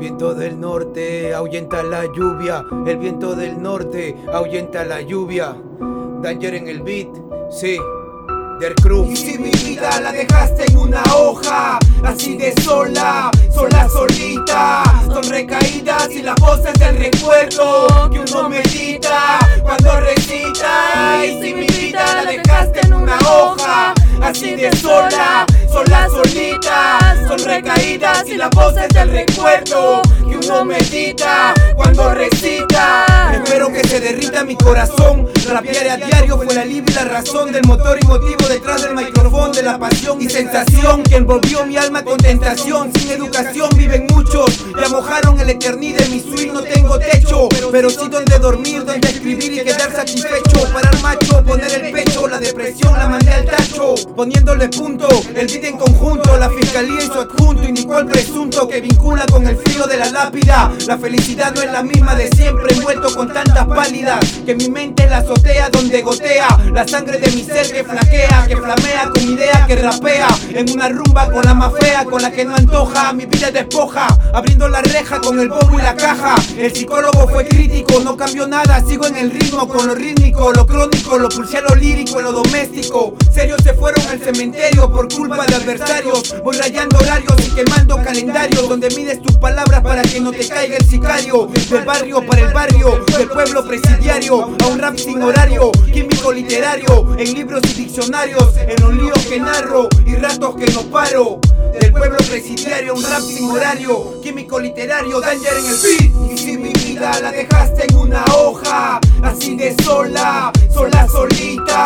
viento del norte ahuyenta la lluvia. El viento del norte ahuyenta la lluvia. Danger en el beat, sí. Del crew. Y si mi vida la dejaste en una hoja, así de sola, sola solita, son recaídas y las voces del recuerdo que uno medita cuando recita. Y si mi vida la dejaste en una hoja, así de sola, sola solita, recaídas y las voces del recuerdo que uno medita cuando recita. Espero que se derrita mi corazón. Rapear a diario fue la y la razón del motor y motivo detrás del micrófono, de la pasión y sensación que envolvió mi alma con tentación. Sin educación viven muchos, ya mojaron el eternidad de mi suite. No tengo techo, pero sí donde dormir, donde escribir y quedar satisfecho. La depresión la mandé al tacho, poniéndole punto. El vida en conjunto, la fiscalía y su adjunto indicó al presunto que vincula con el frío de la lápida. La felicidad no es la misma de siempre, envuelto con tantas pálidas que mi mente la azotea donde gotea la sangre de mi ser que flaquea, que flamea con idea que rapea en una rumba con la más fea, con la que no antoja, mi vida despoja, abriendo la reja con el bombo y la caja. El psicólogo fue crítico, no cambió nada, sigo en el ritmo con lo rítmico, lo crónico, lo pulsé lo lírico, lo doméstico. Serios se fueron al cementerio por culpa de adversarios, voy rayando horarios y quemando calendarios donde mides tus palabras para que no te caiga el sicario, del barrio para el barrio, del pueblo presidiario, a un rap sin horario, químico literario, en libros y diccionarios, en los líos que narro y ratos que no paro. Del pueblo presidiario, un rap sin horario, químico literario, danger en el beat. Y si mi vida la dejaste en una hoja, así de sola, sola solita,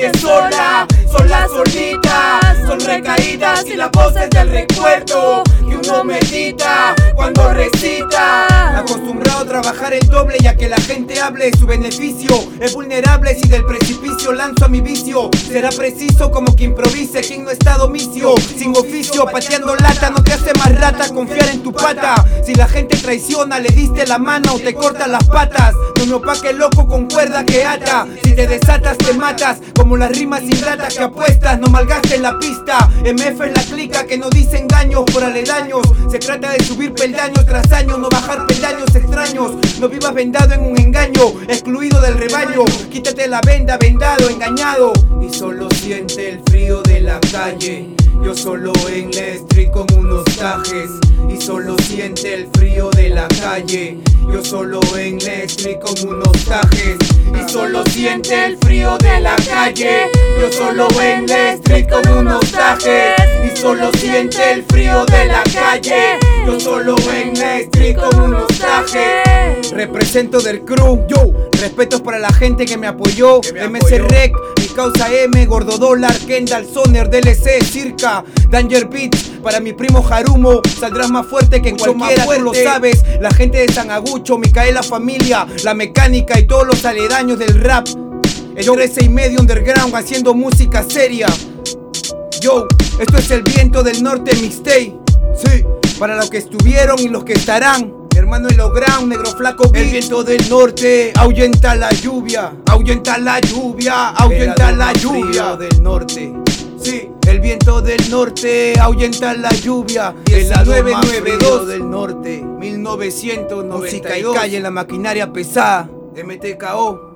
de sola, sola solita, son recaídas y las voces del recuerdo que uno medita cuando recita. Acostumbrado a trabajar el doble ya que la gente hable su beneficio es vulnerable. Si del precipicio lanzo a mi vicio será preciso como que improvise. Quien no está domicio sin oficio pateando lata no te hace rata confiar en tu pata. Si la gente traiciona le diste la mano o te corta las patas. No me opaque loco con cuerda que ata. Si te desatas te matas como las rimas ingratas que apuestas. No malgastes la pista MF es la clica que no dice engaños por aledaños. Se trata de subir peldaños tras años no bajar peldaños extraños. No vivas vendado en un engaño excluido del rebaño. Quítate la venda vendado engañado. Y solo siente el frío de la calle yo solo en la street con unos tajes y solo siente el frío de la calle. Yo solo en la street con unos tajes y solo siente el frío de la calle. Yo solo en la street con unos tajes y solo siente el frío de la calle. Yo solo en la street con unos tajes. Represento del crew, yo. Respetos para la gente que me apoyó. MC Rec, mi causa M, Gordo Dólar, Kendall, Soner, DLC, Circa, Danger Beats. Para mi primo Harumo, saldrás más fuerte que en cualquiera, tú lo sabes. La gente de San Agucho, Micaela Familia, la mecánica y todos los aledaños del rap. El 13 y medio underground haciendo música seria. Yo, esto es el viento del norte mixtape. Sí, para los que estuvieron y los que estarán. Hermano el ground, negro flaco El viento del norte ahuyenta la lluvia, ahuyenta la lluvia, ahuyenta la lluvia del norte. Sí, el viento del norte ahuyenta la lluvia. Y es la 992 del norte, 1992. Música y calle en la maquinaria pesada. MTKO.